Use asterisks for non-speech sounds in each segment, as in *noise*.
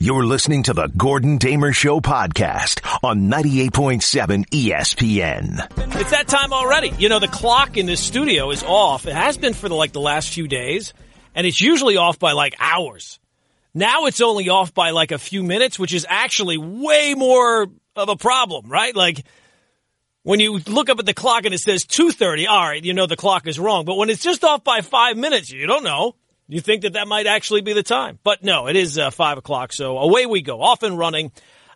You're listening to the Gordon Damer Show podcast on 98.7 ESPN. It's that time already. You know, the clock in this studio is off. It has been for the, like the last few days, and it's usually off by like hours. Now it's only off by like a few minutes, which is actually way more of a problem, right? Like when you look up at the clock and it says 2:30, all right, you know the clock is wrong. But when it's just off by 5 minutes, you don't know. You think that that might actually be the time. But no, it is uh, 5 o'clock. So away we go, off and running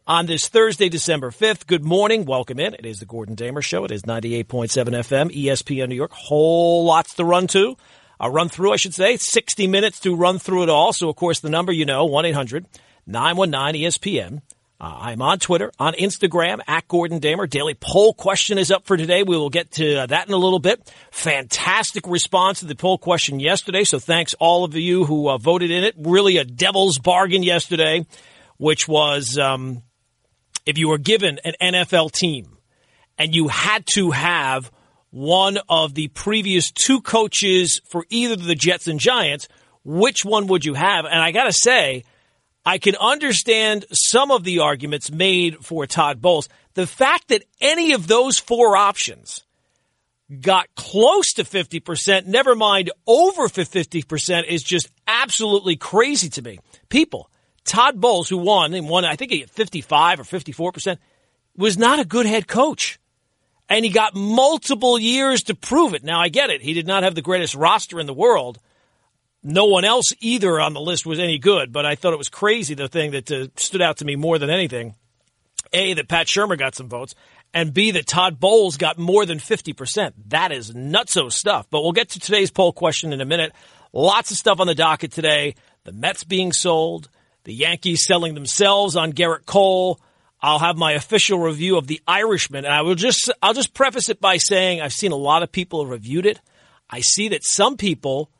on this Thursday, December 5th. Good morning. Welcome in. It is the Gordon Damer Show. It is 98.7 FM, ESPN New York. Whole lots to run to. A run through, I should say. 60 minutes to run through it all. So, of course, the number you know, 1 800 919 ESPN. Uh, I'm on Twitter, on Instagram, at Gordon Damer. Daily poll question is up for today. We will get to uh, that in a little bit. Fantastic response to the poll question yesterday. So thanks all of you who uh, voted in it. Really a devil's bargain yesterday, which was um, if you were given an NFL team and you had to have one of the previous two coaches for either the Jets and Giants, which one would you have? And I got to say, I can understand some of the arguments made for Todd Bowles. The fact that any of those four options got close to 50%, never mind over 50%, is just absolutely crazy to me. People, Todd Bowles, who won, and won, I think he had 55 or 54%, was not a good head coach. And he got multiple years to prove it. Now, I get it. He did not have the greatest roster in the world no one else either on the list was any good, but I thought it was crazy the thing that uh, stood out to me more than anything. A, that Pat Shurmur got some votes, and B, that Todd Bowles got more than 50%. That is nutso stuff. But we'll get to today's poll question in a minute. Lots of stuff on the docket today. The Mets being sold, the Yankees selling themselves on Gerrit Cole. I'll have my official review of The Irishman, and I will just I'll just preface it by saying I've seen a lot of people have reviewed it. I see that some people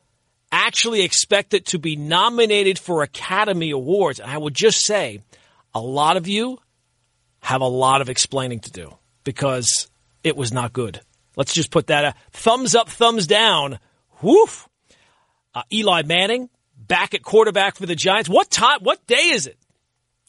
actually expect it to be nominated for Academy Awards. And I would just say a lot of you have a lot of explaining to do because it was not good. Let's just put that a thumbs up, thumbs down. Woof. Uh, Eli Manning back at quarterback for the Giants. What time? What day is it?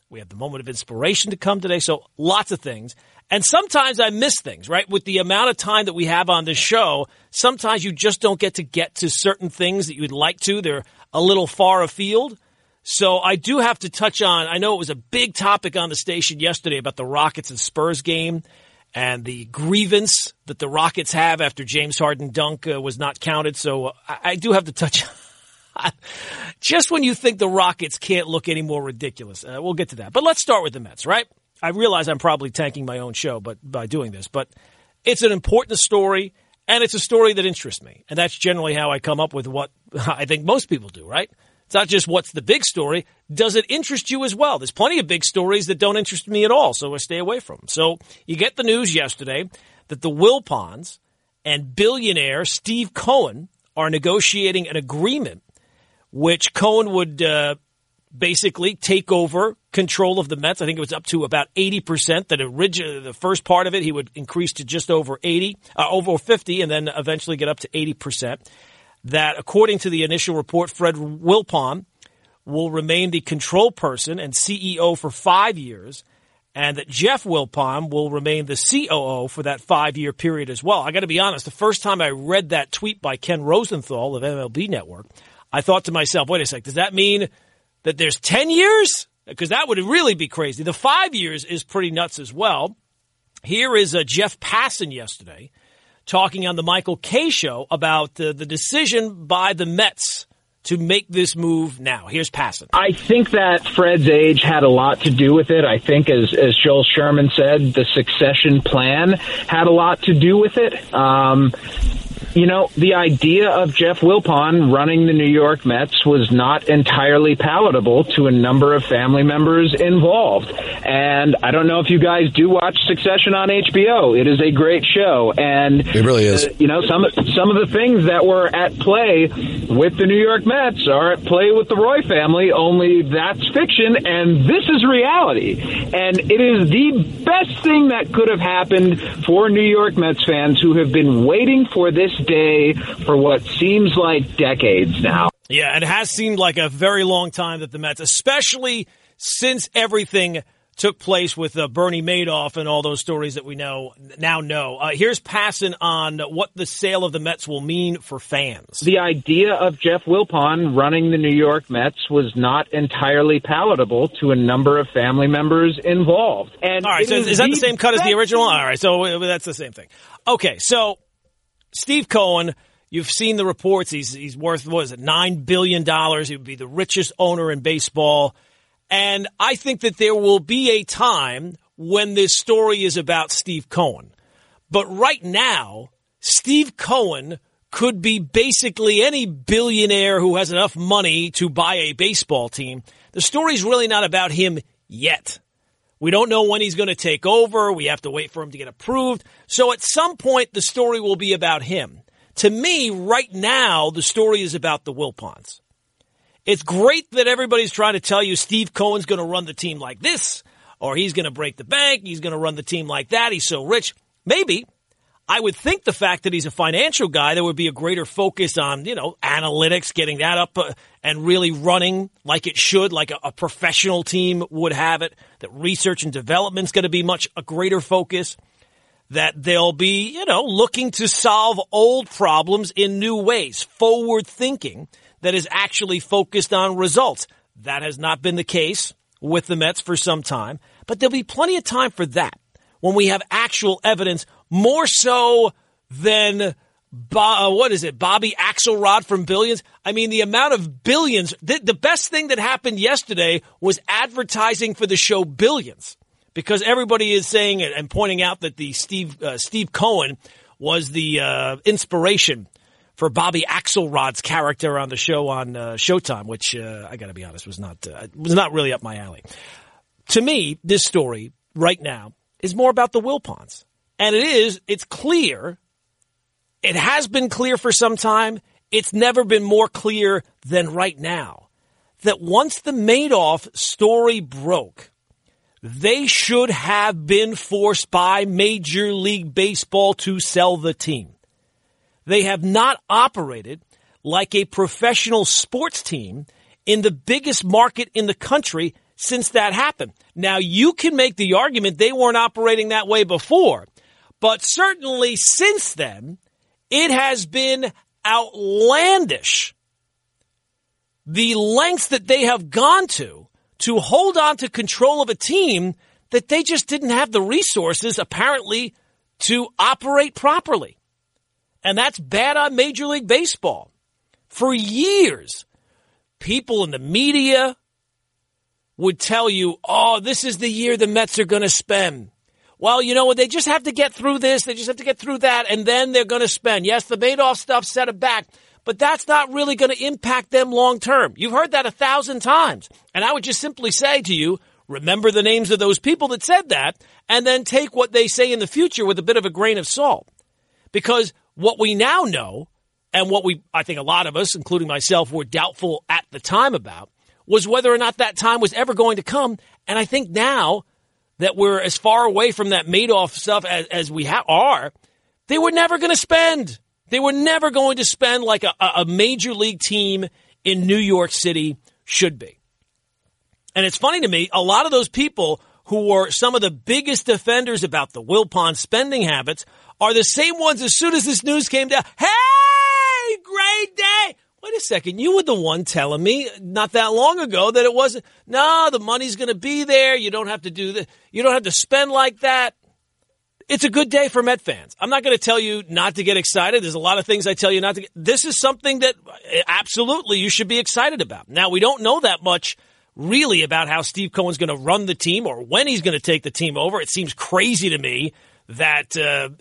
We have the moment of inspiration to come today. So lots of things. And sometimes I miss things, right? With the amount of time that we have on the show, sometimes you just don't get to get to certain things that you'd like to. They're a little far afield. So I do have to touch on, I know it was a big topic on the station yesterday about the Rockets and Spurs game and the grievance that the Rockets have after James Harden dunk uh, was not counted. So I, I do have to touch on *laughs* just when you think the Rockets can't look any more ridiculous. Uh, we'll get to that. But let's start with the Mets, right? I realize I'm probably tanking my own show, but by doing this, but it's an important story and it's a story that interests me. And that's generally how I come up with what *laughs* I think most people do, right? It's not just what's the big story. Does it interest you as well? There's plenty of big stories that don't interest me at all, so I stay away from them. So you get the news yesterday that the Wilpons and billionaire Steve Cohen are negotiating an agreement which Cohen would uh, basically take over control of the Mets. I think it was up to about 80%. That originally, the first part of it, he would increase to just over 80, uh, over 50, and then eventually get up to 80%. That according to the initial report, Fred Wilpon will remain the control person and CEO for five years, and that Jeff Wilpon will remain the COO for that five year period as well. I got to be honest, the first time I read that tweet by Ken Rosenthal of MLB Network, I thought to myself, wait a sec, does that mean that there's 10 years? Because that would really be crazy. The five years is pretty nuts as well. Here is uh, Jeff Passan yesterday talking on the Michael Kay show about uh, the decision by the Mets to make this move now. Here's Passan. I think that Fred's age had a lot to do with it. I think, as, as Joel Sherman said, the succession plan had a lot to do with it. Um, you know, the idea of Jeff Wilpon running the New York Mets was not entirely palatable to a number of family members involved. And I don't know if you guys do watch Succession on HBO. It is a great show, and it really is. Uh, you know, some some of the things that were at play with the New York Mets are at play with the Roy family. Only that's fiction, and this is reality. And it is the best thing that could have happened for New York Mets fans who have been waiting for this day for what seems like decades now. Yeah, it has seemed like a very long time that the Mets, especially since everything took place with uh, Bernie Madoff and all those stories that we know now know. Uh, here's Passan on what the sale of the Mets will mean for fans. The idea of Jeff Wilpon running the New York Mets was not entirely palatable to a number of family members involved. And all right, so is, is that the same cut as the original? All right, so that's the same thing. Okay, so Steve Cohen. You've seen the reports. He's he's worth what is it nine billion dollars. He would be the richest owner in baseball. And I think that there will be a time when this story is about Steve Cohen. But right now, Steve Cohen could be basically any billionaire who has enough money to buy a baseball team. The story's really not about him yet. We don't know when he's going to take over. We have to wait for him to get approved. So at some point, the story will be about him. To me, right now, the story is about the Wilpons. It's great that everybody's trying to tell you Steve Cohen's going to run the team like this, or he's going to break the bank, he's going to run the team like that, he's so rich. Maybe. I would think the fact that he's a financial guy, there would be a greater focus on, you know, analytics, getting that up uh, and really running like it should, like a, a professional team would have it, that research and development's going to be much a greater focus that they'll be, you know, looking to solve old problems in new ways, forward thinking that is actually focused on results. That has not been the case with the Mets for some time, but there'll be plenty of time for that when we have actual evidence, more so than uh, what is it, Bobby Axelrod from Billions? I mean, the amount of billions. The, the best thing that happened yesterday was advertising for the show Billions, because everybody is saying and pointing out that the Steve uh, Steve Cohen was the uh, inspiration for Bobby Axelrod's character on the show on uh, Showtime, which uh, I got to be honest was not uh, was not really up my alley. To me, this story right now is more about the Wilpons, and it is. It's clear. It has been clear for some time. It's never been more clear than right now that once the Madoff story broke, they should have been forced by Major League Baseball to sell the team. They have not operated like a professional sports team in the biggest market in the country since that happened. Now, you can make the argument they weren't operating that way before, but certainly since then, it has been outlandish the lengths that they have gone to to hold on to control of a team that they just didn't have the resources, apparently, to operate properly. And that's bad on Major League Baseball. For years, people in the media would tell you, oh, this is the year the Mets are going to spend. Well, you know what? They just have to get through this. They just have to get through that, and then they're going to spend. Yes, the Madoff stuff set it back, but that's not really going to impact them long term. You've heard that a thousand times. And I would just simply say to you, remember the names of those people that said that, and then take what they say in the future with a bit of a grain of salt. Because what we now know, and what we, I think a lot of us, including myself, were doubtful at the time about, was whether or not that time was ever going to come. And I think now that we're as far away from that Madoff stuff as, as we ha- are, they were never going to spend. They were never going to spend like a, a major league team in New York City should be. And it's funny to me, a lot of those people who were some of the biggest defenders about the Wilpon spending habits are the same ones as soon as this news came down. Hey, great day. Wait a second. You were the one telling me not that long ago that it wasn't. No, the money's going to be there. You don't have to do that. You don't have to spend like that. It's a good day for Met fans. I'm not going to tell you not to get excited. There's a lot of things I tell you not to get. This is something that absolutely you should be excited about. Now, we don't know that much really about how Steve Cohen's going to run the team or when he's going to take the team over. It seems crazy to me that uh, *laughs*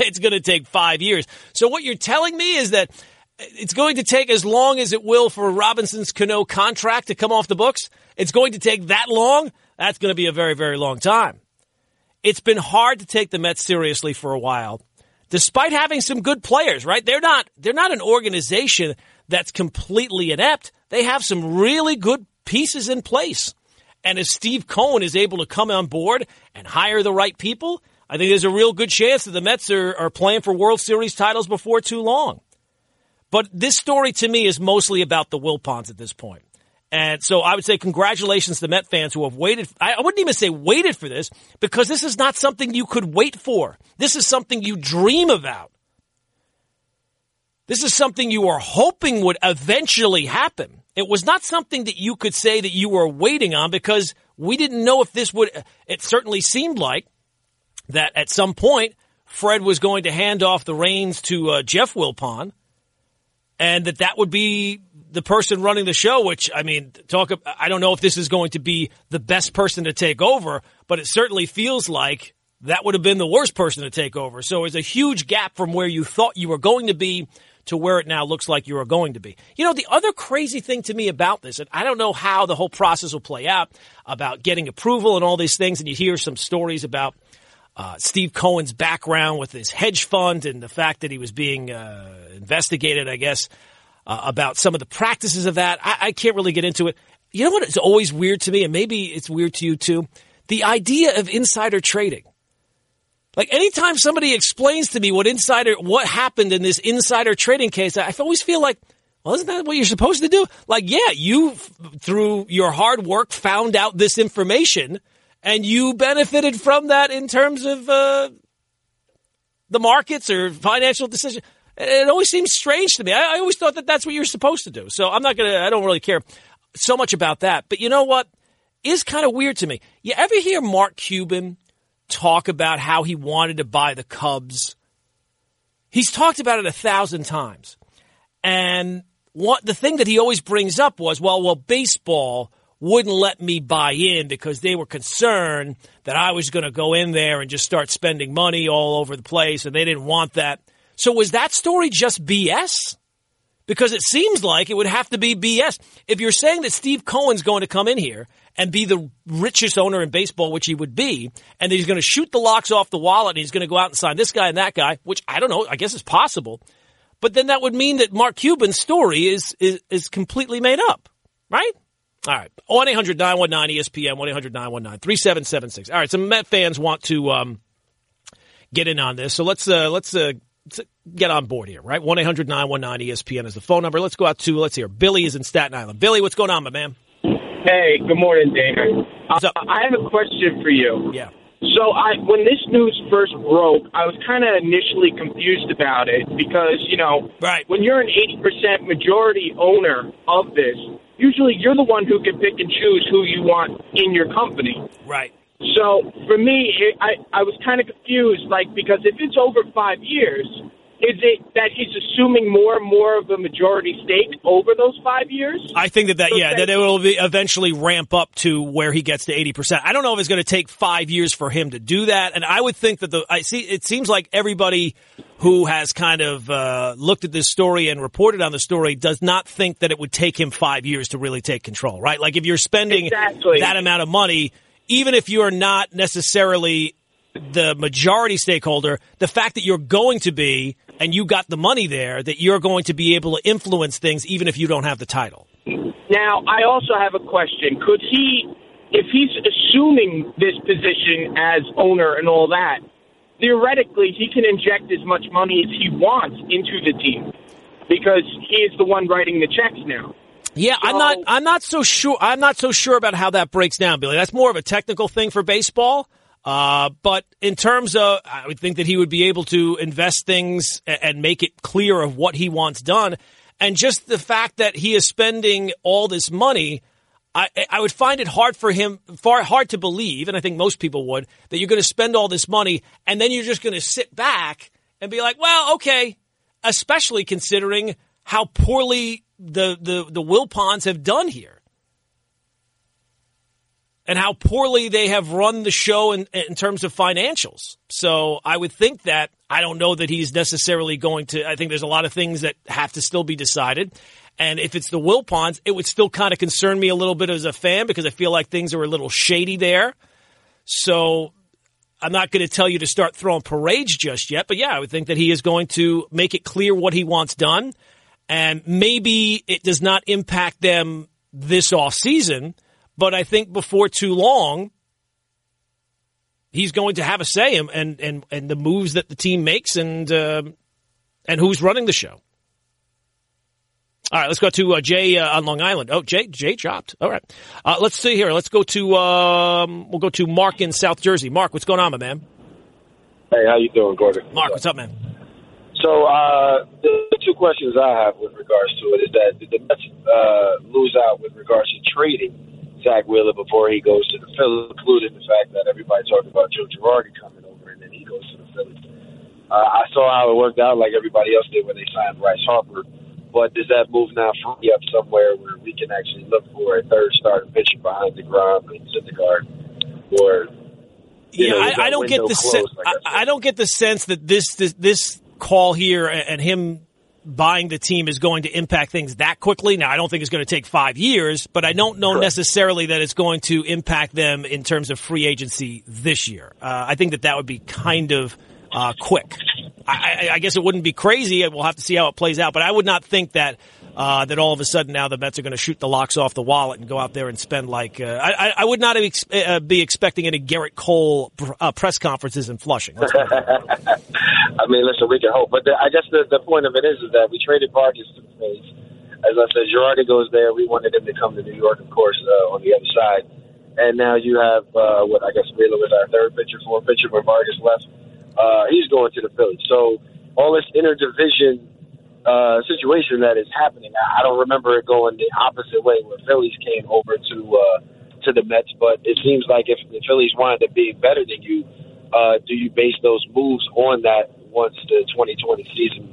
it's going to take five years. So what you're telling me is that it's going to take as long as it will for Robinson's Cano contract to come off the books. It's going to take that long. That's going to be a very, very long time. It's been hard to take the Mets seriously for a while, despite having some good players. Right? They're not. They're not an organization that's completely inept. They have some really good pieces in place. And if Steve Cohen is able to come on board and hire the right people, I think there's a real good chance that the Mets are, are playing for World Series titles before too long. But this story to me is mostly about the Wilpons at this point. And so I would say congratulations to Met fans who have waited. I wouldn't even say waited for this because this is not something you could wait for. This is something you dream about. This is something you are hoping would eventually happen. It was not something that you could say that you were waiting on because we didn't know if this would, it certainly seemed like that at some point Fred was going to hand off the reins to uh, Jeff Wilpon and that that would be the person running the show, which I mean, talk. I don't know if this is going to be the best person to take over, but it certainly feels like that would have been the worst person to take over. So it's a huge gap from where you thought you were going to be to where it now looks like you are going to be. You know, the other crazy thing to me about this, and I don't know how the whole process will play out about getting approval and all these things, and you hear some stories about uh, Steve Cohen's background with his hedge fund and the fact that he was being uh, investigated, I guess, uh, about some of the practices of that. I, I can't really get into it. You know what? It's always weird to me, and maybe it's weird to you too? The idea of insider trading. Like anytime somebody explains to me what insider, what happened in this insider trading case, I always feel like, well, isn't that what you're supposed to do? Like, yeah, you through your hard work found out this information and you benefited from that in terms of uh, the markets or financial decision. It always seems strange to me. I, I always thought that that's what you're supposed to do. So I'm not going to, I don't really care so much about that. But you know what? Is kind of weird to me. You ever hear Mark Cuban talk about how he wanted to buy the Cubs? He's talked about it a thousand times. And what the thing that he always brings up was, well, well, baseball wouldn't let me buy in because they were concerned that I was going to go in there and just start spending money all over the place and they didn't want that. So was that story just BS? Because it seems like it would have to be BS. If you're saying that Steve Cohen's going to come in here and be the richest owner in baseball, which he would be, and he's going to shoot the locks off the wallet and he's going to go out and sign this guy and that guy, which I don't know, I guess is possible. But then that would mean that Mark Cuban's story is, is, is completely made up, right? All right. 1 800 919 ESPN, 1 800 919 3776. All right. Some Met fans want to um, get in on this. So let's, uh, let's, uh, let's get on board here, right? 1 800 919 ESPN is the phone number. Let's go out to, let's hear. Billy is in Staten Island. Billy, what's going on, my man? Hey, good morning, Dana. Uh, I have a question for you. Yeah. So I, when this news first broke, I was kind of initially confused about it because you know, right. when you're an 80% majority owner of this, usually you're the one who can pick and choose who you want in your company. Right. So for me, it, I I was kind of confused, like because if it's over five years, is it that he's assuming more and more of a majority stake over those five years? I think that that yeah that it will be eventually ramp up to where he gets to eighty percent. I don't know if it's going to take five years for him to do that, and I would think that the I see it seems like everybody who has kind of uh, looked at this story and reported on the story does not think that it would take him five years to really take control, right? Like if you're spending exactly. that amount of money, even if you're not necessarily the majority stakeholder, the fact that you're going to be and you got the money there, that you're going to be able to influence things even if you don't have the title. Now, I also have a question. Could he, if he's assuming this position as owner and all that, theoretically he can inject as much money as he wants into the team because he is the one writing the checks now. Yeah, so, I'm not. I'm not so sure. I'm not so sure about how that breaks down, Billy. That's more of a technical thing for baseball. Uh, but in terms of, I would think that he would be able to invest things and make it clear of what he wants done. And just the fact that he is spending all this money, I, I would find it hard for him, far hard to believe, and I think most people would, that you're going to spend all this money and then you're just going to sit back and be like, well, okay, especially considering how poorly the, the, the Wilpons have done here and how poorly they have run the show in, in terms of financials. So I would think that I don't know that he's necessarily going to. I think there's a lot of things that have to still be decided. And if it's the Wilpons, it would still kind of concern me a little bit as a fan because I feel like things are a little shady there. So I'm not going to tell you to start throwing parades just yet, but yeah, I would think that he is going to make it clear what he wants done. And maybe it does not impact them this off season but I think before too long, he's going to have a say in and and and the moves that the team makes and uh, and who's running the show. All right, let's go to uh, Jay uh, on Long Island. Oh, Jay, Jay chopped. All right, uh, let's see here. Let's go to um, we'll go to Mark in South Jersey. Mark, what's going on, my man? Hey, how you doing, Gordon? Mark, what's up, man? So uh, the two questions I have with regards to it is that did the Mets uh, lose out with regards to trading Zack Wheeler before he goes to the Phillies, including the fact that everybody talked about Joe Girardi coming over and then he goes to the Phillies. Uh, I saw how it worked out, like everybody else did when they signed Bryce Harper. But does that move now free up somewhere where we can actually look for a third starting pitcher behind deGrom and Syndergaard, or yeah, know, I, I, don't get the sense. I, I, don't get the sense that this this, this call here and him buying the team is going to impact things that quickly. Now, I don't think it's going to take five years, but I don't know necessarily that it's going to impact them in terms of free agency this year. Uh, I think that that would be kind of uh, quick. I, I, guess it wouldn't be crazy. We'll have to see how it plays out, but I would not think that uh, that all of a sudden now the Mets are going to shoot the locks off the wallet and go out there and spend like uh, I, I, would not ex- uh, be expecting any Gerrit Cole uh, press conferences in Flushing. *laughs* I mean, listen, we can hope, but the, I guess the, the point of it is, is that we traded Vargas to the Phillies. As I said, Girardi goes there. We wanted him to come to New York, of course, uh, on the other side. And now you have uh, what I guess Wheeler was our third pitcher, fourth pitcher, where Vargas left. he's going to the Phillies. So all this interdivision uh, situation that is happening. I, don't remember it going the opposite way where Phillies came over to uh, to the Mets, but it seems like if the Phillies wanted to be better than you, uh, do you base those moves on that once the 2020 season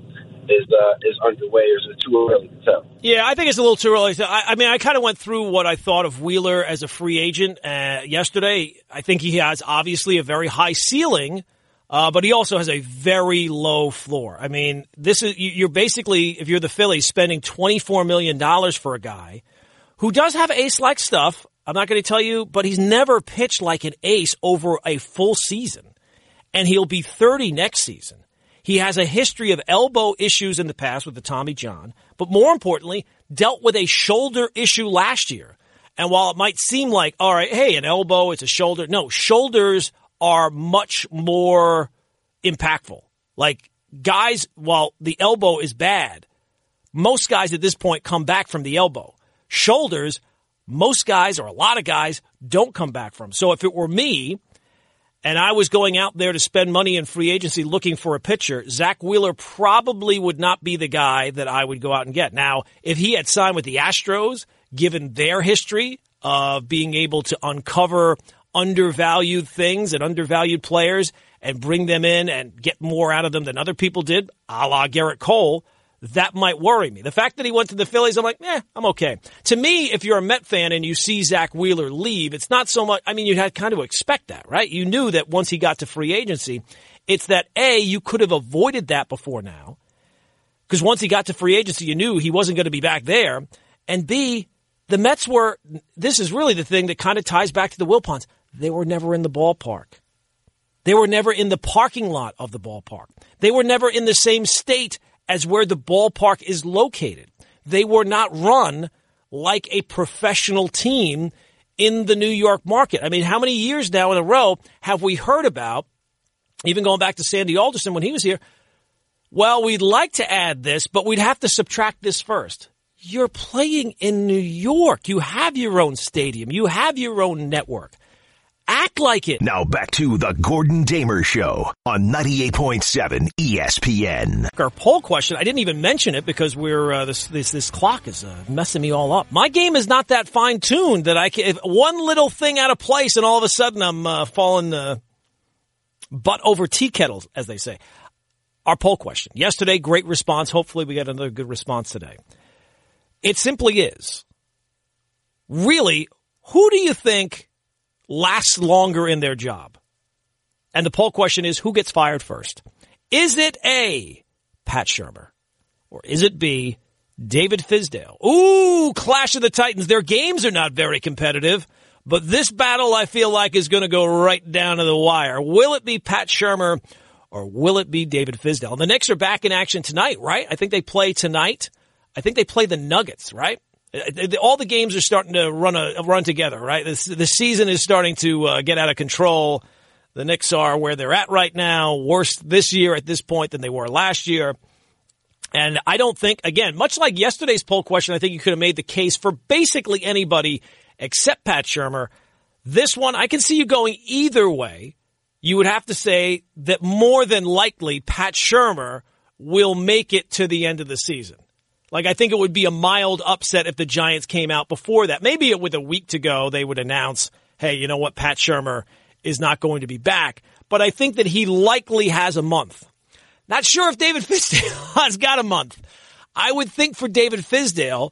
is uh, is underway, or is it too early to tell? Yeah, I think it's a little too early. I, I mean, I kind of went through what I thought of Wheeler as a free agent uh, yesterday. I think he has obviously a very high ceiling. Uh, but he also has a very low floor. I mean, this is you're basically if you're the Phillies spending twenty four million dollars for a guy who does have ace like stuff. I'm not going to tell you, but he's never pitched like an ace over a full season, and he'll be 30 next season. He has a history of elbow issues in the past with the Tommy John, but more importantly, dealt with a shoulder issue last year. And while it might seem like, all right, hey, an elbow, it's a shoulder. No, shoulders are much more impactful. Like guys, while the elbow is bad, most guys at this point come back from the elbow. Shoulders, most guys or a lot of guys don't come back from. So if it were me and I was going out there to spend money in free agency looking for a pitcher, Zack Wheeler probably would not be the guy that I would go out and get. Now, if he had signed with the Astros, given their history of being able to uncover undervalued things and undervalued players and bring them in and get more out of them than other people did, a la Gerrit Cole, that might worry me. The fact that he went to the Phillies, I'm like, eh, I'm okay. To me, if you're a Met fan and you see Zack Wheeler leave, it's not so much, I mean, you had kind of expect that, right? You knew that once he got to free agency, it's that A, you could have avoided that before now. Because once he got to free agency, you knew he wasn't going to be back there. And B, the Mets were, this is really the thing that kind of ties back to the Wilpons. They were never in the ballpark. They were never in the parking lot of the ballpark. They were never in the same state as where the ballpark is located. They were not run like a professional team in the New York market. I mean, how many years now in a row have we heard about, even going back to Sandy Alderson when he was here? Well, we'd like to add this, but we'd have to subtract this first. You're playing in New York. You have your own stadium. You have your own network. Act like it. Now back to the Gordon Damer Show on 98.7 ESPN. Our poll question, I didn't even mention it because we're, uh, this, this, this clock is uh, messing me all up. My game is not that fine tuned that I can, if one little thing out of place and all of a sudden I'm uh, falling uh, butt over tea kettles, as they say. Our poll question. Yesterday, great response. Hopefully we get another good response today. It simply is, really, who do you think lasts longer in their job? And the poll question is who gets fired first? Is it A, Pat Shurmur? Or is it B, David Fizdale? Ooh, Clash of the Titans. Their games are not very competitive, but this battle I feel like is going to go right down to the wire. Will it be Pat Shurmur or will it be David Fizdale? The Knicks are back in action tonight, right? I think they play tonight. I think they play the Nuggets, right? Uh, all the games are starting to run a run together, right? This, the season is starting to uh, get out of control. The Knicks are where they're at right now, worse this year at this point than they were last year. And I don't think, again, much like yesterday's poll question, I think you could have made the case for basically anybody except Pat Shurmur. This one, I can see you going either way. You would have to say that more than likely Pat Shurmur will make it to the end of the season. Like, I think it would be a mild upset if the Giants came out before that. Maybe with a week to go, they would announce, hey, you know what? Pat Shurmur is not going to be back. But I think that he likely has a month. Not sure if David *laughs* Fizdale has got a month. I would think for David Fizdale,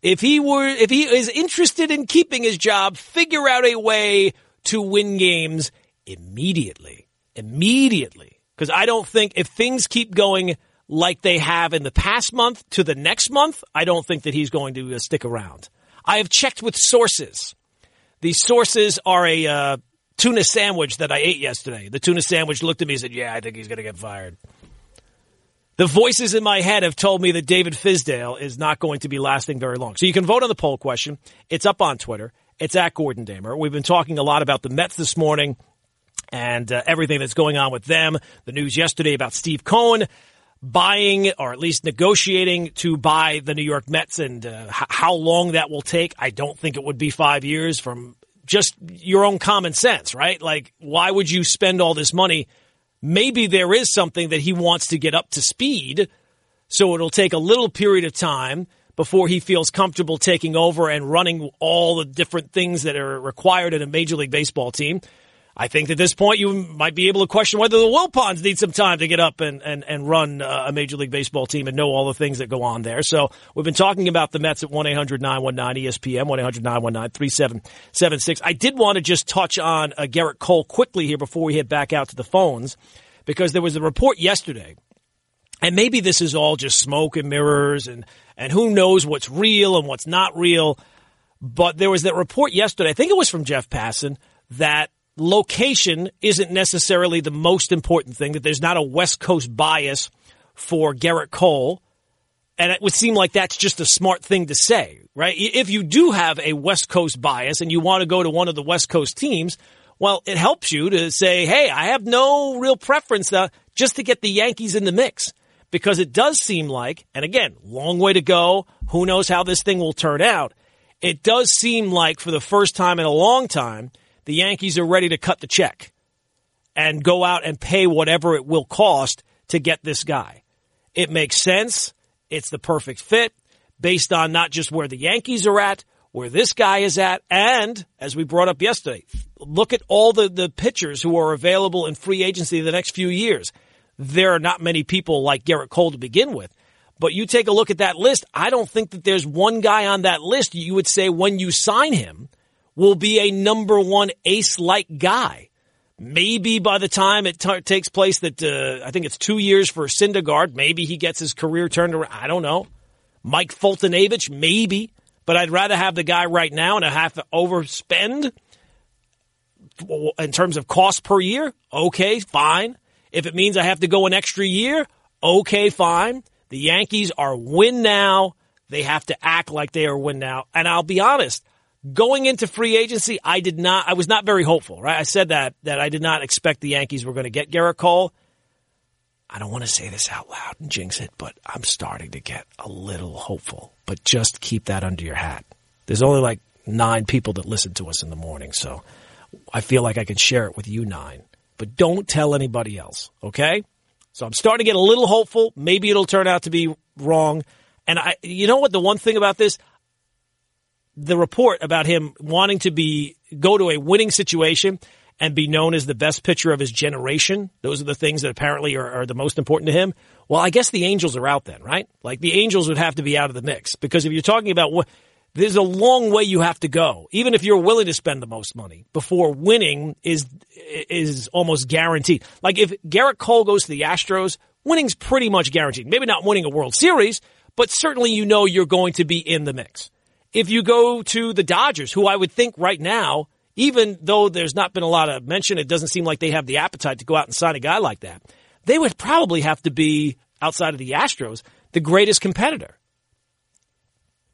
if he were, if he is interested in keeping his job, figure out a way to win games immediately. Immediately. Because I don't think if things keep going like they have in the past month to the next month, I don't think that he's going to uh, stick around. I have checked with sources. These sources are a uh, tuna sandwich that I ate yesterday. The tuna sandwich looked at me and said, Yeah, I think he's going to get fired. The voices in my head have told me that David Fizdale is not going to be lasting very long. So you can vote on the poll question. It's up on Twitter. It's at Gordon Damer. We've been talking a lot about the Mets this morning and uh, everything that's going on with them. The news yesterday about Steve Cohen buying or at least negotiating to buy the New York Mets and uh, h- how long that will take. I don't think it would be five years from just your own common sense, right? Like, why would you spend all this money? Maybe there is something that he wants to get up to speed. So it'll take a little period of time before he feels comfortable taking over and running all the different things that are required in a Major League Baseball team. I think at this point you might be able to question whether the Wilpons need some time to get up and, and, and run uh, a Major League Baseball team and know all the things that go on there. So we've been talking about the Mets at 1-800-919-ESPN, 1-800-919-3776. I did want to just touch on uh, Gerrit Cole quickly here before we head back out to the phones because there was a report yesterday and maybe this is all just smoke and mirrors and, and who knows what's real and what's not real. But there was that report yesterday, I think it was from Jeff Passan, that location isn't necessarily the most important thing, that there's not a West Coast bias for Gerrit Cole. And it would seem like that's just a smart thing to say, right? If you do have a West Coast bias and you want to go to one of the West Coast teams, well, it helps you to say, hey, I have no real preference uh, just to get the Yankees in the mix. Because it does seem like, and again, long way to go. Who knows how this thing will turn out? It does seem like for the first time in a long time, the Yankees are ready to cut the check and go out and pay whatever it will cost to get this guy. It makes sense. It's the perfect fit based on not just where the Yankees are at, where this guy is at, and as we brought up yesterday, look at all the, the pitchers who are available in free agency the next few years. There are not many people like Gerrit Cole to begin with. But you take a look at that list, I don't think that there's one guy on that list you would say when you sign him will be a number one ace like guy. Maybe by the time it t- takes place that uh, I think it's two years for Syndergaard, maybe he gets his career turned around. I don't know. Mike Foltynewicz, maybe, but I'd rather have the guy right now and I have to overspend in terms of cost per year. Okay, fine. If it means I have to go an extra year, okay, fine. The Yankees are win now. They have to act like they are win now. And I'll be honest, Going into free agency, I did not, I was not very hopeful, right? I said that, that I did not expect the Yankees were going to get Gerrit Cole. I don't want to say this out loud and jinx it, but I'm starting to get a little hopeful. But just keep that under your hat. There's only like nine people that listen to us in the morning, so I feel like I can share it with you nine. But don't tell anybody else, okay? So I'm starting to get a little hopeful. Maybe it'll turn out to be wrong. And I, you know what? The one thing about this, the report about him wanting to be go to a winning situation and be known as the best pitcher of his generation. Those are the things that apparently are, are, the most important to him. Well, I guess the Angels are out then, right? Like the Angels would have to be out of the mix because if you're talking about what, there's a long way you have to go, even if you're willing to spend the most money before winning is is almost guaranteed. Like if Gerrit Cole goes to the Astros, winning's pretty much guaranteed. Maybe not winning a World Series, but certainly you know you're going to be in the mix. If you go to the Dodgers, who I would think right now, even though there's not been a lot of mention, it doesn't seem like they have the appetite to go out and sign a guy like that. They would probably have to be, outside of the Astros, the greatest competitor.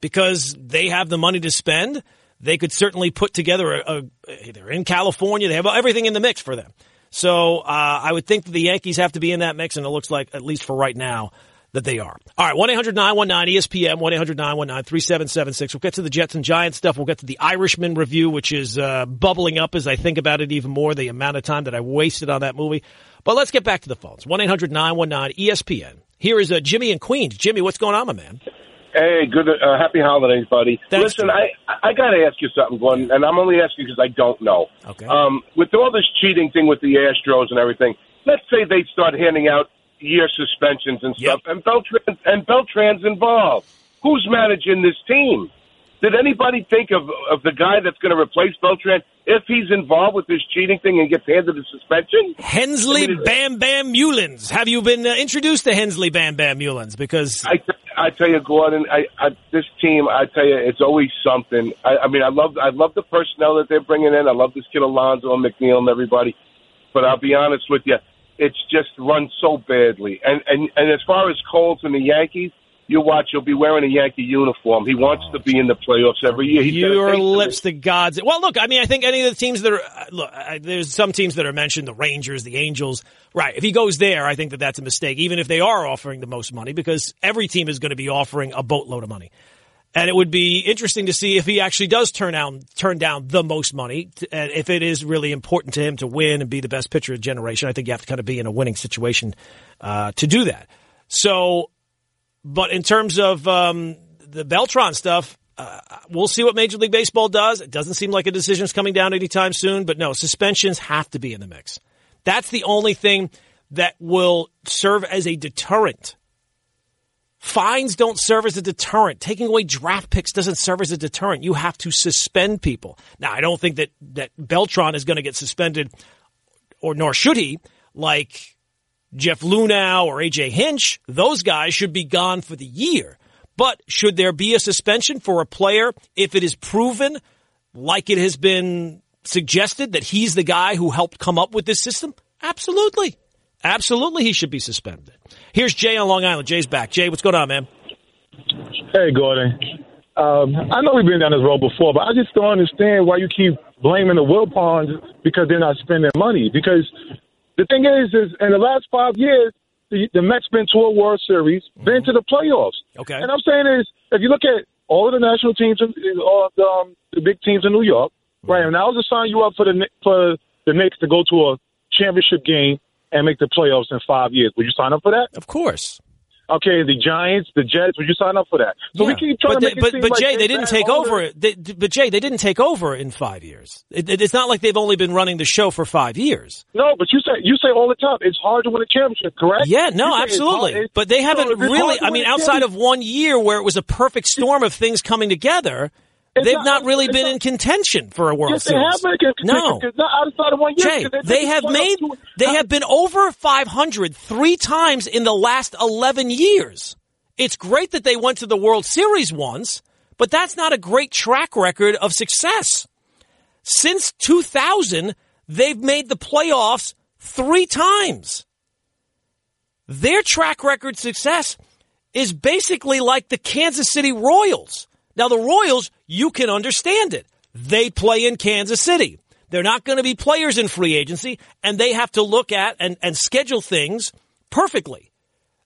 Because they have the money to spend. They could certainly put together a, a they're in California. They have everything in the mix for them. So uh, I would think that the Yankees have to be in that mix, and it looks like, at least for right now, that they are. All right, 1-800-919-ESPN, 1-800-919-3776. We'll get to the Jets and Giants stuff. We'll get to the Irishman review, which is uh, bubbling up as I think about it even more, the amount of time that I wasted on that movie. But let's get back to the phones. 1-800-919-ESPN. Here is uh, Jimmy in Queens. Jimmy, what's going on, my man? Hey, good. Uh, happy holidays, buddy. Thanks, Listen, Jim. I I got to ask you something, Glenn, and I'm only asking because I don't know. Okay. Um, with all this cheating thing with the Astros and everything, let's say they start handing out year suspensions and stuff, Yep. and Beltran and Beltran's involved. Who's managing this team? Did anybody think of of the guy that's going to replace Beltran if he's involved with this cheating thing and gets handed a suspension? Hensley I mean, Bam Bam Meulens. Have you been uh, introduced to Hensley Bam Bam Meulens? Because I tell you, Gordon, I, I, this team, I tell you, it's always something. I, I mean, I love, I love the personnel that they're bringing in. I love this kid Alonso and McNeil and everybody. But I'll be honest with you, it's just run so badly. And and and as far as Colts and the Yankees, you watch, he'll be wearing a Yankee uniform. He wants to be in the playoffs every year. He's your lips to God's. Well, look, I mean, I think any of the teams that are uh, look, uh, there's some teams that are mentioned, the Rangers, the Angels. Right, if he goes there, I think that that's a mistake, even if they are offering the most money, because every team is going to be offering a boatload of money. And it would be interesting to see if he actually does turn down turn down the most money, and if it is really important to him to win and be the best pitcher of the generation. I think you have to kind of be in a winning situation uh, to do that. So, but in terms of um, the Beltran stuff, uh, we'll see what Major League Baseball does. It doesn't seem like a decision is coming down anytime soon, but no, suspensions have to be in the mix. That's the only thing that will serve as a deterrent. Fines don't serve as a deterrent. Taking away draft picks doesn't serve as a deterrent. You have to suspend people. Now, I don't think that, that Beltran is going to get suspended, or nor should he, like Jeff Luhnow or AJ Hinch. Those guys should be gone for the year. But should there be a suspension for a player if it is proven, like it has been suggested, that he's the guy who helped come up with this system? Absolutely. Absolutely, he should be suspended. Here's Jay on Long Island. Jay's back. Jay, what's going on, man? Hey, Gordon. Um, I know we've been down this road before, but I just don't understand why you keep blaming the Wilpons because they're not spending money. Because the thing is, is in the last five years, the, the Mets been to a World Series, been to the playoffs. Okay. And I'm saying is, if you look at all of the national teams, all of the, um, the big teams in New York, right? And I was to sign you up for the for the Knicks to go to a championship game and make the playoffs in five years. Would you sign up for that? Of course. Okay, the Giants, the Jets, would you sign up for that? So we Yeah. keep trying but to they- make it but, seem but like Jay, they didn't take over. They, but Jay, they didn't take over in five years. It, it- it's not like they've only been running the show for five years. No, but you say you say all the time it's hard to win a championship, correct? Yeah, no, say it's absolutely. hard- it's- But they haven't really. I mean, outside of one year where it was a perfect storm of things coming together, It's they've not- not really been not- in contention for a World Yes, they Series. have been No. not outside of one year. Jay, they took have made. They have been over 500 three times in the last 11 years. It's great that they went to the World Series once, but that's not a great track record of success. Since 2000, they've made the playoffs three times. Their track record success is basically like the Kansas City Royals. Now, the Royals, you can understand it. They play in Kansas City. They're not going to be players in free agency, and they have to look at and, and schedule things perfectly.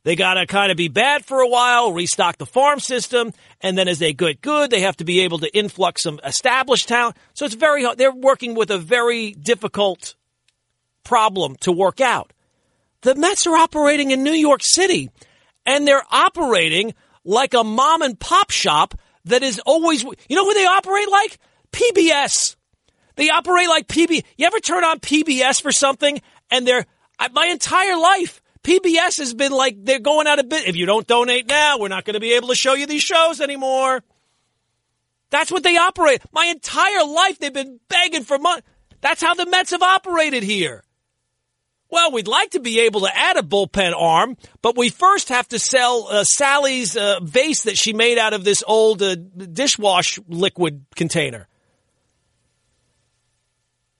They got to kind of be bad for a while, restock the farm system, and then as they get good, they have to be able to influx some established talent. So it's very hard. They're working with a very difficult problem to work out. The Mets are operating in New York City, and they're operating like a mom and pop shop that is always, you know who they operate like? PBS. They operate like PB. You ever turn on PBS for something and they're, my entire life, PBS has been like, they're going out of business. If you don't donate now, we're not going to be able to show you these shows anymore. That's what they operate. My entire life, they've been begging for money. That's how the Mets have operated here. Well, we'd like to be able to add a bullpen arm, but we first have to sell uh, Sally's uh, vase that she made out of this old uh, dishwash liquid container.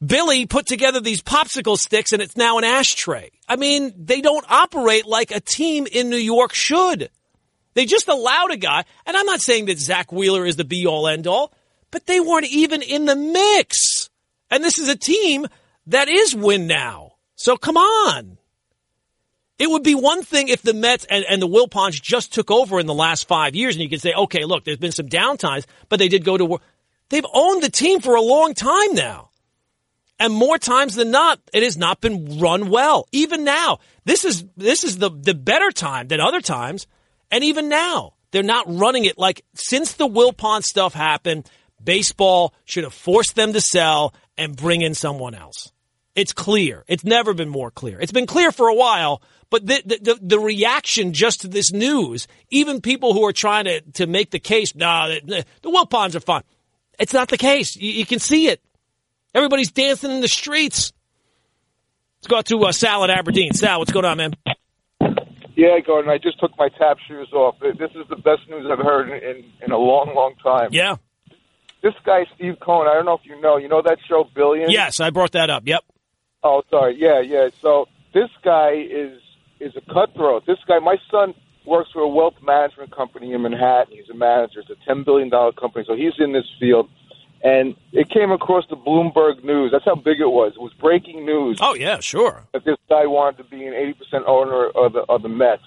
Billy put together these popsicle sticks and it's now an ashtray. I mean, they don't operate like a team in New York should. They just allowed a guy, and I'm not saying that Zack Wheeler is the be all end all, but they weren't even in the mix. And this is a team that is win now. So come on. It would be one thing if the Mets and, and the Wilpons just took over in the last five years, and you could say, okay, look, there's been some downtimes, but they did go to war. They've owned the team for a long time now. And more times than not, it has not been run well. Even now, this is this is the the better time than other times. And even now, they're not running it like since the Wilpon stuff happened. Baseball should have forced them to sell and bring in someone else. It's clear. It's never been more clear. It's been clear for a while, but the, the, the, reaction just to this news, even people who are trying to, to make the case, nah, the, the Wilpons are fine. It's not the case. You, you, can see it. Everybody's dancing in the streets. Let's go out to uh, Sal at Aberdeen. Sal, what's going on, man? Yeah, Gordon, I just took my tap shoes off. This is the best news I've heard in, in a long, long time. Yeah. This guy, Steve Cohen, I don't know if you know. You know that show, Billions? Yes, I brought that up. Yep. Oh, sorry. Yeah, yeah. So this guy is is a cutthroat. This guy, my son works for a wealth management company in Manhattan. He's a manager. It's a ten billion dollar company. So he's in this field, and it came across the Bloomberg News. That's how big it was. It was breaking news. Oh yeah, sure. That this guy wanted to be an eighty percent owner of the of the Mets,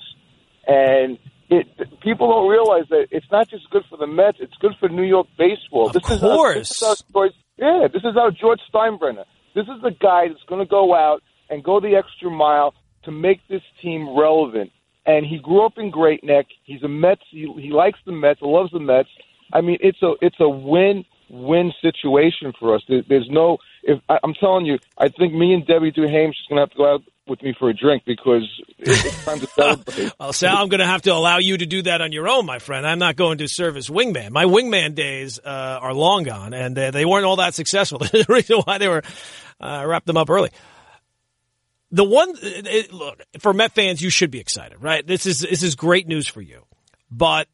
and it, people don't realize that it's not just good for the Mets; it's good for New York baseball. Of this course. Is how, this is how yeah, this is how George Steinbrenner. This is the guy that's going to go out and go the extra mile to make this team relevant. And he grew up in Great Neck. He's a Mets. He, he likes the Mets. Loves the Mets. I mean, it's a it's a win win situation for us. There, there's no. If I, I'm telling you, I think me and Debbie Duhaime is going to have to go out with me for a drink because it's *laughs* time to celebrate. well, Sal, I'm going to have to allow you to do that on your own, my friend. I'm not going to serve as wingman. My wingman days uh, are long gone, and uh, they weren't all that successful. *laughs* the reason why they were uh, wrapped them up early. The one, it, look, for Met fans, you should be excited, right? This is this is great news for you. But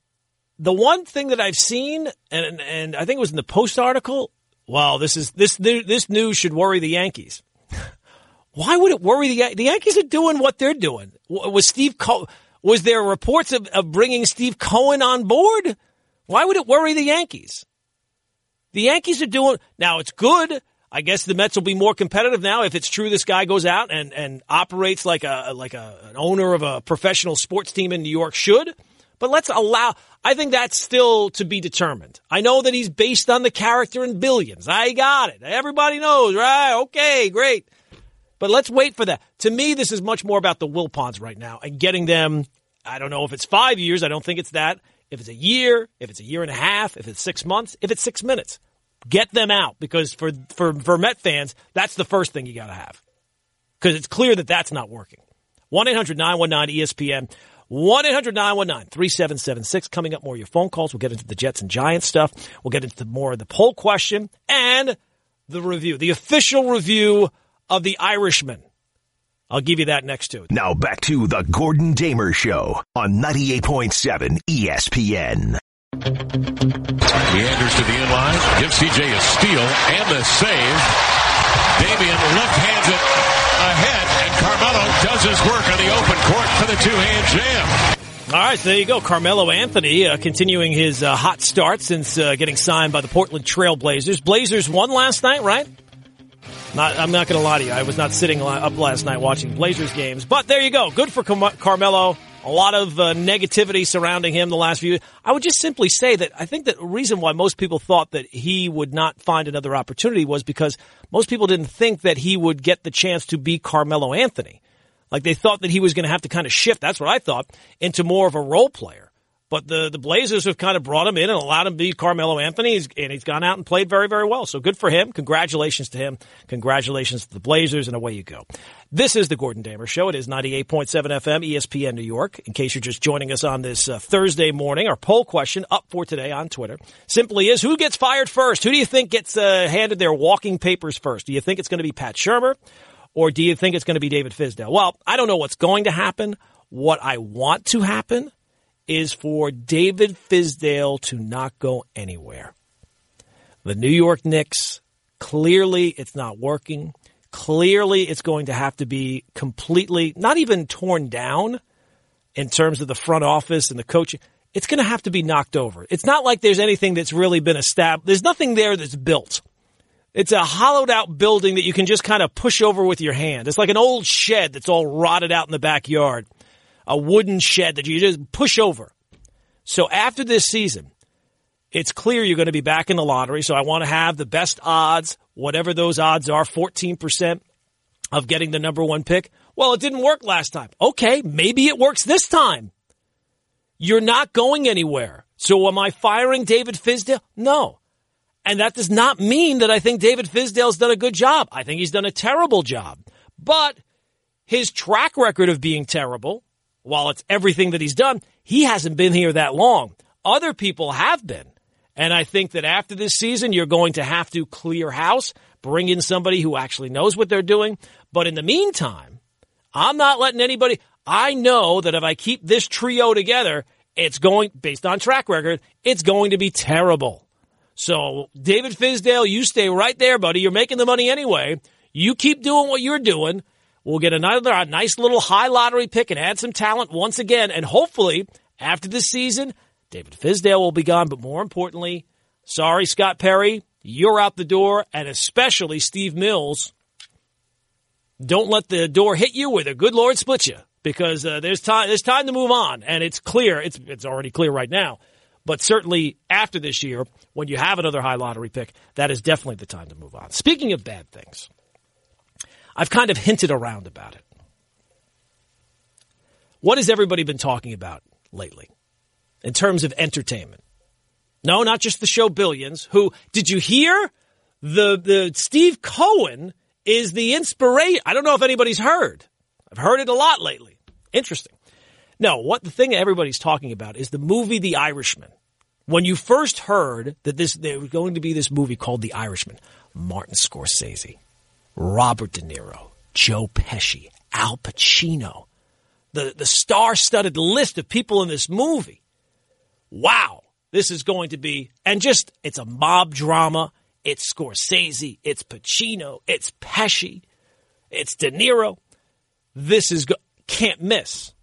the one thing that I've seen, and and I think it was in the Post article. Well, this is this this news should worry the Yankees. Why would it worry the Yankees? the Yankees? Are doing what they're doing. Was Steve Co- was there reports of, of bringing Steve Cohen on board? Why would it worry the Yankees? The Yankees are doing now. It's good I guess the Mets will be more competitive now if it's true this guy goes out and, and operates like a like a, an owner of a professional sports team in New York should. But let's allow. I think that's still to be determined. I know that he's based on the character in Billions. I got it. Everybody knows, right? Okay, great. But let's wait for that. To me, this is much more about the Wilpons right now and getting them. I don't know if it's five years. I don't think it's that. If it's a year, if it's a year and a half, if it's six months, if it's six minutes. Get them out because for, for, Met fans, that's the first thing you got to have because it's clear that that's not working. 1 800 919 ESPN. 1 800 919 3776. Coming up more of your phone calls. We'll get into the Jets and Giants stuff. We'll get into more of the poll question and the review, the official review of The Irishman. I'll give you that next to it. Now back to the Gordon Damer Show on 98.7 ESPN. Meanders to the end line, gives CJ a steal and the save. Damian Lillard hands it ahead, and Carmelo does his work on the open court for the two-hand jam. All right, so there you go. Carmelo Anthony uh, continuing his uh, hot start since uh, getting signed by the Portland Trail Blazers. Blazers won last night, right? Not, I'm not going to lie to you. I was not sitting up last night watching Blazers games, but there you go. Good for Car- Carmelo a lot of uh, negativity surrounding him the last few. I would just simply say that I think that the reason why most people thought that he would not find another opportunity was because most people didn't think that he would get the chance to be Carmelo Anthony. Like they thought that he was going to have to kind of shift, that's what I thought, into more of a role player. But the, the Blazers have kind of brought him in and allowed him to be Carmelo Anthony, he's, and he's gone out and played very, very well. So good for him. Congratulations to him. Congratulations to the Blazers, and away you go. This is the Gordon Damer Show. It is 98.7 FM, ESPN New York. In case you're just joining us on this uh, Thursday morning, our poll question up for today on Twitter simply is who gets fired first? Who do you think gets uh, handed their walking papers first? Do you think it's going to be Pat Shurmur, or do you think it's going to be David Fizdale? Well, I don't know what's going to happen. What I want to happen is for David Fizdale to not go anywhere. The New York Knicks, clearly it's not working. Clearly it's going to have to be completely, not even torn down in terms of the front office and the coaching. It's going to have to be knocked over. It's not like there's anything that's really been established. There's nothing there that's built. It's a hollowed out building that you can just kind of push over with your hand. It's like an old shed that's all rotted out in the backyard. A wooden shed that you just push over. So after this season, it's clear you're going to be back in the lottery. So I want to have the best odds, whatever those odds are, 14% of getting the number one pick. Well, it didn't work last time. Okay, maybe it works this time. You're not going anywhere. So am I firing David Fizdale? No. And that does not mean that I think David Fizdale's done a good job. I think he's done a terrible job. But his track record of being terrible, while it's everything that he's done, he hasn't been here that long. Other people have been. And I think that after this season, you're going to have to clear house, bring in somebody who actually knows what they're doing. But in the meantime, I'm not letting anybody, I know that if I keep this trio together, it's going, based on track record, it's going to be terrible. So, David Fizdale, you stay right there, buddy. You're making the money anyway. You keep doing what you're doing. We'll get another nice little high lottery pick and add some talent once again. And hopefully, after this season, David Fizdale will be gone. But more importantly, sorry, Scott Perry, you're out the door. And especially Steve Mills, don't let the door hit you where the good Lord split you because uh, there's time. There's time to move on, and it's clear. It's it's already clear right now, but certainly after this year, when you have another high lottery pick, that is definitely the time to move on. Speaking of bad things, I've kind of hinted around about it. What has everybody been talking about lately in terms of entertainment? No, not just the show Billions. Who did you hear? The the Steve Cohen is the inspiration. I don't know if anybody's heard. I've heard it a lot lately. Interesting. No, what the thing everybody's talking about is the movie The Irishman. When you first heard that this there was going to be this movie called The Irishman, Martin Scorsese, Robert De Niro, Joe Pesci, Al Pacino, the, the star-studded list of people in this movie. Wow, this is going to be and just it's a mob drama. It's Scorsese, it's Pacino, it's Pesci, it's De Niro. This is go- can't miss.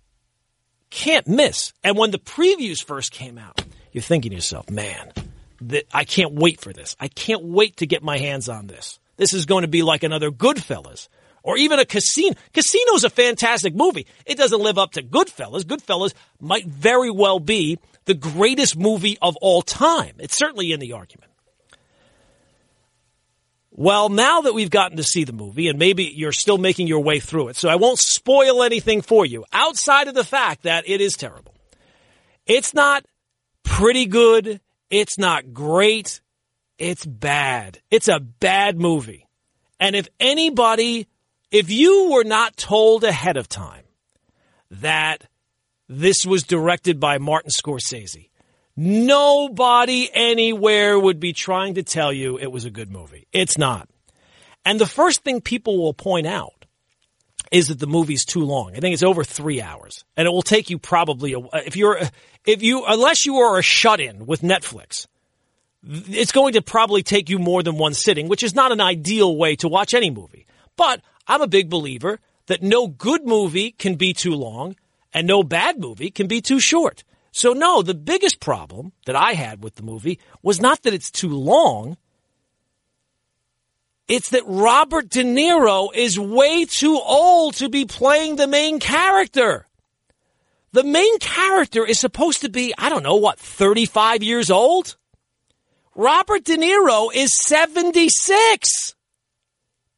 Can't miss. And when the previews first came out, you're thinking to yourself, man, that I can't wait for this. I can't wait to get my hands on this. This is going to be like another Goodfellas or even a Casino. Casino's a fantastic movie. It doesn't live up to Goodfellas. Goodfellas might very well be the greatest movie of all time. It's certainly in the argument. Well, now that we've gotten to see the movie, and maybe you're still making your way through it, so I won't spoil anything for you outside of the fact that it is terrible. It's not pretty good. It's not great. It's bad. It's a bad movie. And if anybody, if you were not told ahead of time that this was directed by Martin Scorsese, Nobody anywhere would be trying to tell you it was a good movie. It's not. And the first thing people will point out is that the movie's too long. I think it's over three hours, and it will take you probably a, if you're if you unless you are a shut in with Netflix, it's going to probably take you more than one sitting, which is not an ideal way to watch any movie. But I'm a big believer that no good movie can be too long, and no bad movie can be too short. So no, the biggest problem that I had with the movie was not that it's too long. It's that Robert De Niro is way too old to be playing the main character. The main character is supposed to be, I don't know, what, 35 years old? Robert De Niro is 76.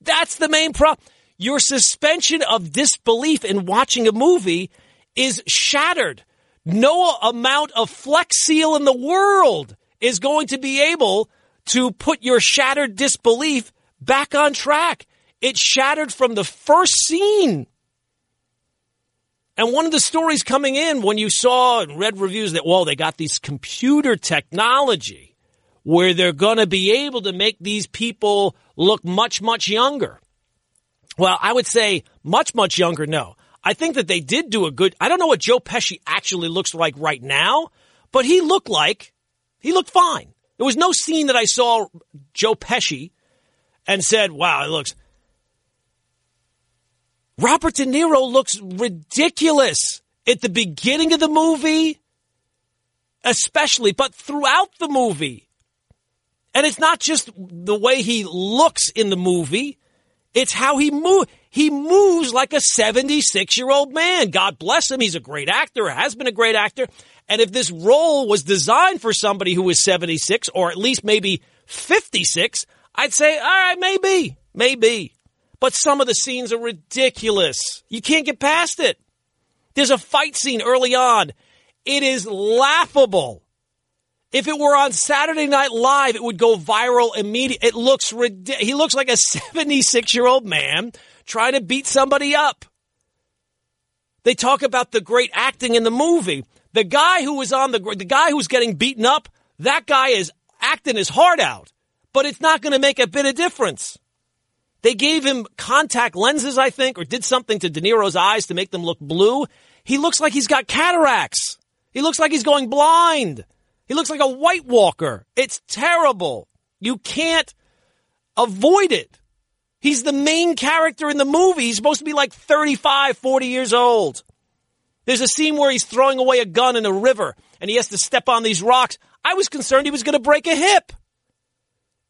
That's the main problem. Your suspension of disbelief in watching a movie is shattered no amount of Flex Seal in the world is going to be able to put your shattered disbelief back on track. It shattered from the first scene. And one of the stories coming in when you saw and read reviews that, well, they got this computer technology where they're going to be able to make these people look much, much younger. Well, I would say much, much younger, no. I think that they did do a good. I don't know what Joe Pesci actually looks like right now, but he looked like he looked fine. There was no scene that I saw Joe Pesci and said, "Wow, it looks." Robert De Niro looks ridiculous at the beginning of the movie, especially, but throughout the movie. And it's not just the way he looks in the movie. It's how he moves. He moves like a 76 year old man. God bless him. He's a great actor, has been a great actor. And if this role was designed for somebody who was 76 or at least maybe 56, I'd say, all right, maybe, maybe. But some of the scenes are ridiculous. You can't get past it. There's a fight scene early on. It is laughable. If it were on Saturday Night Live, it would go viral immediately. It looks ridiculous. He looks like a *laughs* 76 year old man trying to beat somebody up. They talk about the great acting in the movie. The guy who was on the the guy who's getting beaten up, that guy is acting his heart out, but it's not going to make a bit of difference. They gave him contact lenses, I think, or did something to De Niro's eyes to make them look blue. He looks like he's got cataracts. He looks like he's going blind. He looks like a White Walker. It's terrible. You can't avoid it. He's the main character in the movie. He's supposed to be like 35, 40 years old. There's a scene where he's throwing away a gun in a river and he has to step on these rocks. I was concerned he was going to break a hip.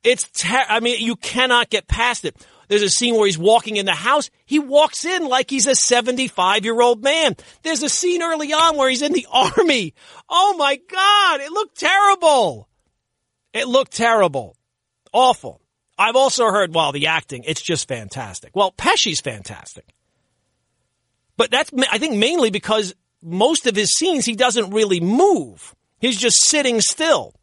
It's, ter- I mean, you cannot get past it. There's a scene where he's walking in the house. He walks in like he's a 75 year old man. There's a scene early on where he's in the *laughs* army. Oh my God. It looked terrible. It looked terrible. Awful. I've also heard, well, the acting, it's just fantastic. Well, Pesci's fantastic. But that's, I think, mainly because most of his scenes, he doesn't really move. He's just sitting still.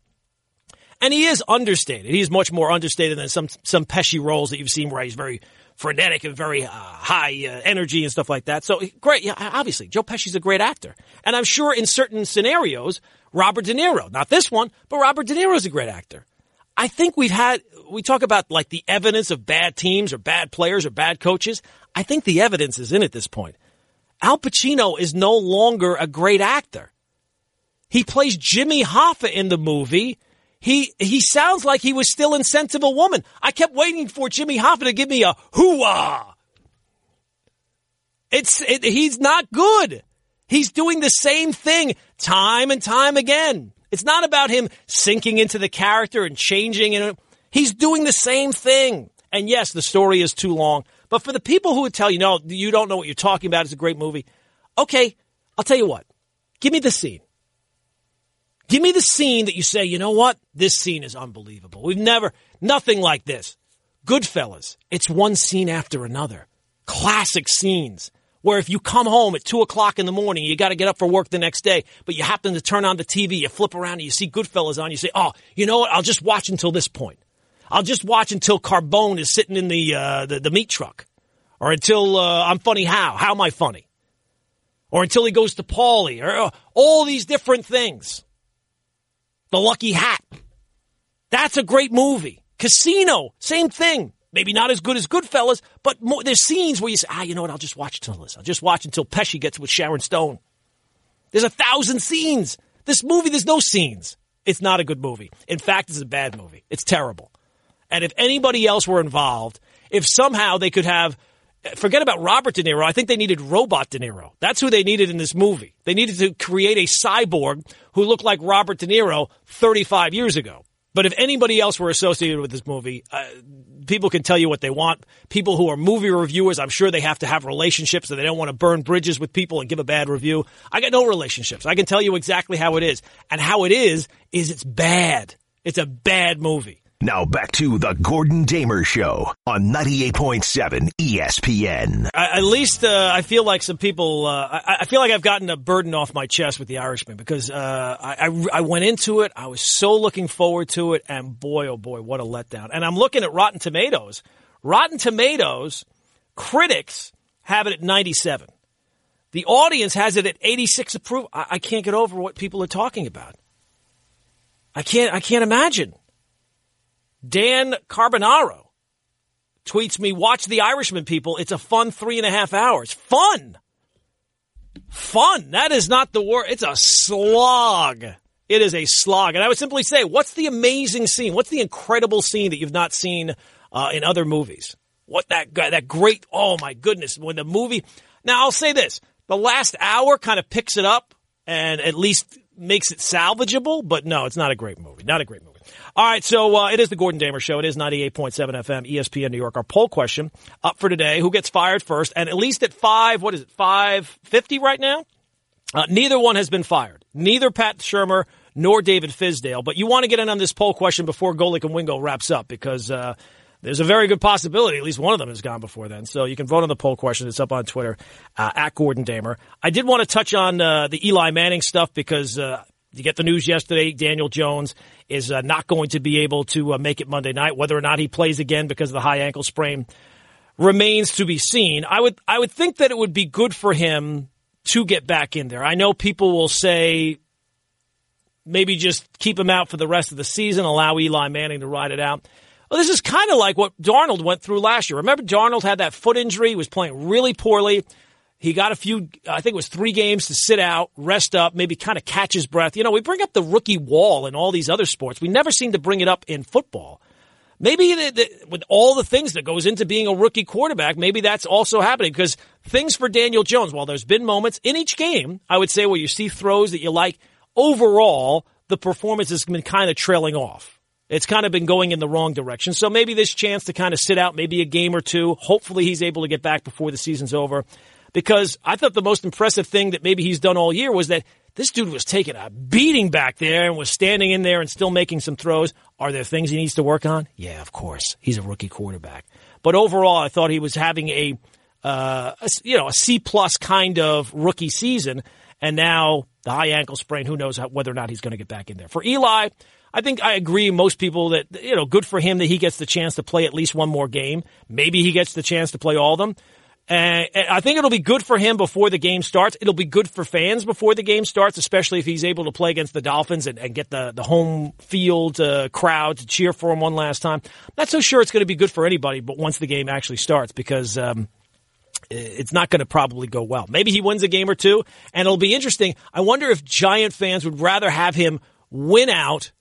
And he is understated. He's much more understated than some, some Pesci roles that you've seen where he's very frenetic and very uh, high uh, energy and stuff like that. So great. Yeah, obviously, Joe Pesci's a great actor. And I'm sure in certain scenarios, Robert De Niro, not this one, but Robert De Niro's a great actor. I think we've had, we talk about like the evidence of bad teams or bad players or bad coaches. I think the evidence is in at this point. Al Pacino is no longer a great actor. He plays Jimmy Hoffa in the movie. He he sounds like he was still in Scent of a Woman. I kept waiting for Jimmy Hoffa to give me a hooah. It's it, he's not good. He's doing the same thing time and time again. It's not about him sinking into the character and changing and he's doing the same thing. And yes, the story is too long. But for the people who would tell you, no, you don't know what you're talking about, it's a great movie. Okay, I'll tell you what. Give me the scene. Give me the scene that you say, you know what? This scene is unbelievable. We've never, nothing like this. Goodfellas. It's one scene after another. Classic scenes where if you come home at two o'clock in the morning, you got to get up for work the next day, but you happen to turn on the TV, you flip around and you see Goodfellas on, you say, oh, you know what? I'll just watch until this point. I'll just watch until Carbone is sitting in the, uh, the, the, meat truck. Or until uh, I'm funny how? How am I funny? Or until he goes to Paulie. Or uh, all these different things. The Lucky Hat. That's a great movie. Casino, same thing. Maybe not as good as Goodfellas, but more, there's scenes where you say, ah, you know what? I'll just watch until this. I'll just watch until Pesci gets with Sharon Stone. There's a thousand scenes. This movie, there's no scenes. It's not a good movie. In fact, it's a bad movie. It's terrible. And if anybody else were involved, if somehow they could have, forget about Robert De Niro, I think they needed Robot De Niro. That's who they needed in this movie. They needed to create a cyborg who looked like Robert De Niro 35 years ago. But if anybody else were associated with this movie, uh, people can tell you what they want. People who are movie reviewers, I'm sure they have to have relationships so they don't want to burn bridges with people and give a bad review. I got no relationships. I can tell you exactly how it is. And how it is, is it's bad. It's a bad movie. Now back to the Gordon Damer Show on 98.7 ESPN. I, at least uh, I feel like some people, uh, I, I, feel like I've gotten a burden off my chest with the Irishman because uh, I, I, went into it, I was so looking forward to it, and boy, oh boy, what a letdown. And I'm looking at Rotten Tomatoes. Rotten Tomatoes, critics have it at 97. The audience has it at 86 approval. I can't get over what people are talking about. I can't, I can't imagine. Dan Carbonaro tweets me, watch The Irishman, people. It's a fun three and a half hours. Fun! Fun! That is not the word. It's a slog. It is a slog. And I would simply say, what's the amazing scene? What's the incredible scene that you've not seen uh, in other movies? What that guy, that great, oh my goodness, when the movie. Now, I'll say this the last hour kind of picks it up and at least makes it salvageable, but no, it's not a great movie. Not a great movie. All right, so uh, it is the Gordon Damer Show. It is 98.7 FM, ESPN New York. Our poll question up for today, who gets fired first? And at least at 5, what is it, 550 right now? Uh, neither one has been fired. Neither Pat Shurmur nor David Fizdale. But you want to get in on this poll question before Golic and Wingo wraps up because uh, there's a very good possibility at least one of them has gone before then. So you can vote on the poll question. It's up on Twitter uh, at Gordon Damer. I did want to touch on uh, the Eli Manning stuff because uh, you get the news yesterday. Daniel Jones is uh, not going to be able to uh, make it Monday night. Whether or not he plays again because of the high ankle sprain remains to be seen. I would I would think that it would be good for him to get back in there. I know people will say maybe just keep him out for the rest of the season, allow Eli Manning to ride it out. Well, this is kind of like what Darnold went through last year. Remember, Darnold had that foot injury, he was playing really poorly. He got a few, I think it was three games to sit out, rest up, maybe kind of catch his breath. You know, we bring up the rookie wall in all these other sports. We never seem to bring it up in football. Maybe the, the, with all the things that goes into being a rookie quarterback, maybe that's also happening because things for Daniel Jones, while there's been moments in each game, I would say where you see throws that you like, overall, the performance has been kind of trailing off. It's kind of been going in the wrong direction. So maybe this chance to kind of sit out maybe a game or two. Hopefully he's able to get back before the season's over because I thought the most impressive thing that maybe he's done all year was that this dude was taking a beating back there and was standing in there and still making some throws. Are there things he needs to work on? Yeah, of course. He's a rookie quarterback. But overall, I thought he was having a, uh, a you know, a C plus kind of rookie season. And now the high ankle sprain, who knows how, whether or not he's going to get back in there. For Eli, I think I agree most people that, you know, good for him that he gets the chance to play at least one more game. Maybe he gets the chance to play all of them. And I think it'll be good for him before the game starts. It'll be good for fans before the game starts, especially if he's able to play against the Dolphins and, and get the, the home field uh, crowd to cheer for him one last time. I'm not so sure it's going to be good for anybody, but once the game actually starts, because um, it's not going to probably go well. Maybe he wins a game or two, and it'll be interesting. I wonder if Giant fans would rather have him win out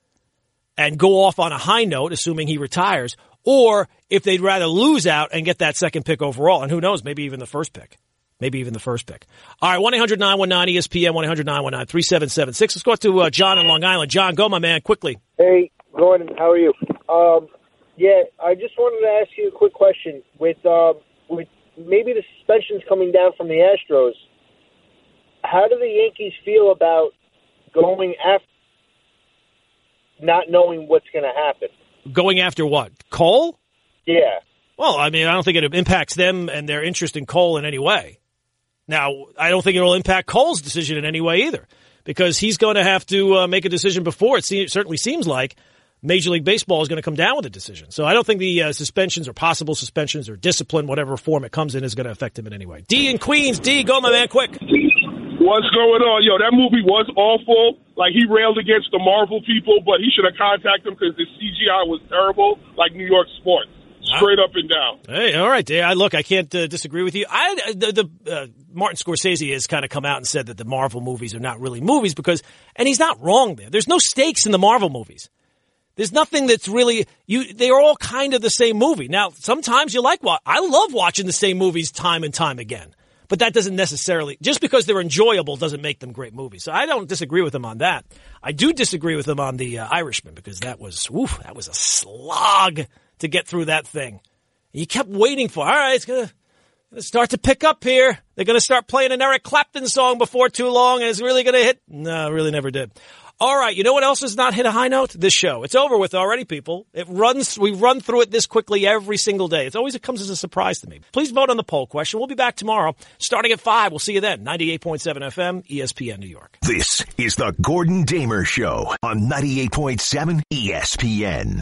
and go off on a high note, assuming he retires, or if they'd rather lose out and get that second pick overall. And who knows, maybe even the first pick. Maybe even the first pick. All right, 1 800 919 ESPN, 1 800 919 3776. Let's go to uh, John in Long Island. John, go, my man, quickly. Hey, Gordon, how are you? Um, yeah, I just wanted to ask you a quick question. With, uh, with maybe the suspensions coming down from the Astros, how do the Yankees feel about going after not knowing what's going to happen? Going after what? Cole? Yeah. Well, I mean, I don't think it impacts them and their interest in Cole in any way. Now, I don't think it will impact Cole's decision in any way either, because he's going to have to uh, make a decision before. It, se- certainly seems like Major League Baseball is going to come down with a decision. So I don't think the uh, suspensions or possible suspensions or discipline, whatever form it comes in, is going to affect him in any way. D in Queens, D, go, my man, quick. What's going on? Yo, that movie was awful. Like, he railed against the Marvel people, but he should have contacted them because the CGI was terrible, like New York sports. Straight up and down. Hey, all right, I look, I can't uh, disagree with you. I the, the uh, Martin Scorsese has kind of come out and said that the Marvel movies are not really movies because, and he's not wrong there. There's no stakes in the Marvel movies. There's nothing that's really you. They are all kind of the same movie. Now, sometimes you like what I love watching the same movies time and time again, but that doesn't necessarily just because they're enjoyable doesn't make them great movies. So I don't disagree with him on that. I do disagree with him on the uh, Irishman because that was oof, that was a slog to get through that thing. You kept waiting for, all right, it's going to start to pick up here. They're to start playing an Eric Clapton song before too long, and it's really to hit. No, really never did. All right, you know what else has not hit a high note? This show. It's over with already, people. It runs. We run through it this quickly every single day. It's always it comes as a surprise to me. Please vote on the poll question. We'll be back tomorrow, starting at five. We'll see you then. Ninety-eight point seven FM, ESPN New York. This is the Gordon Damer Show on 98.7 ESPN.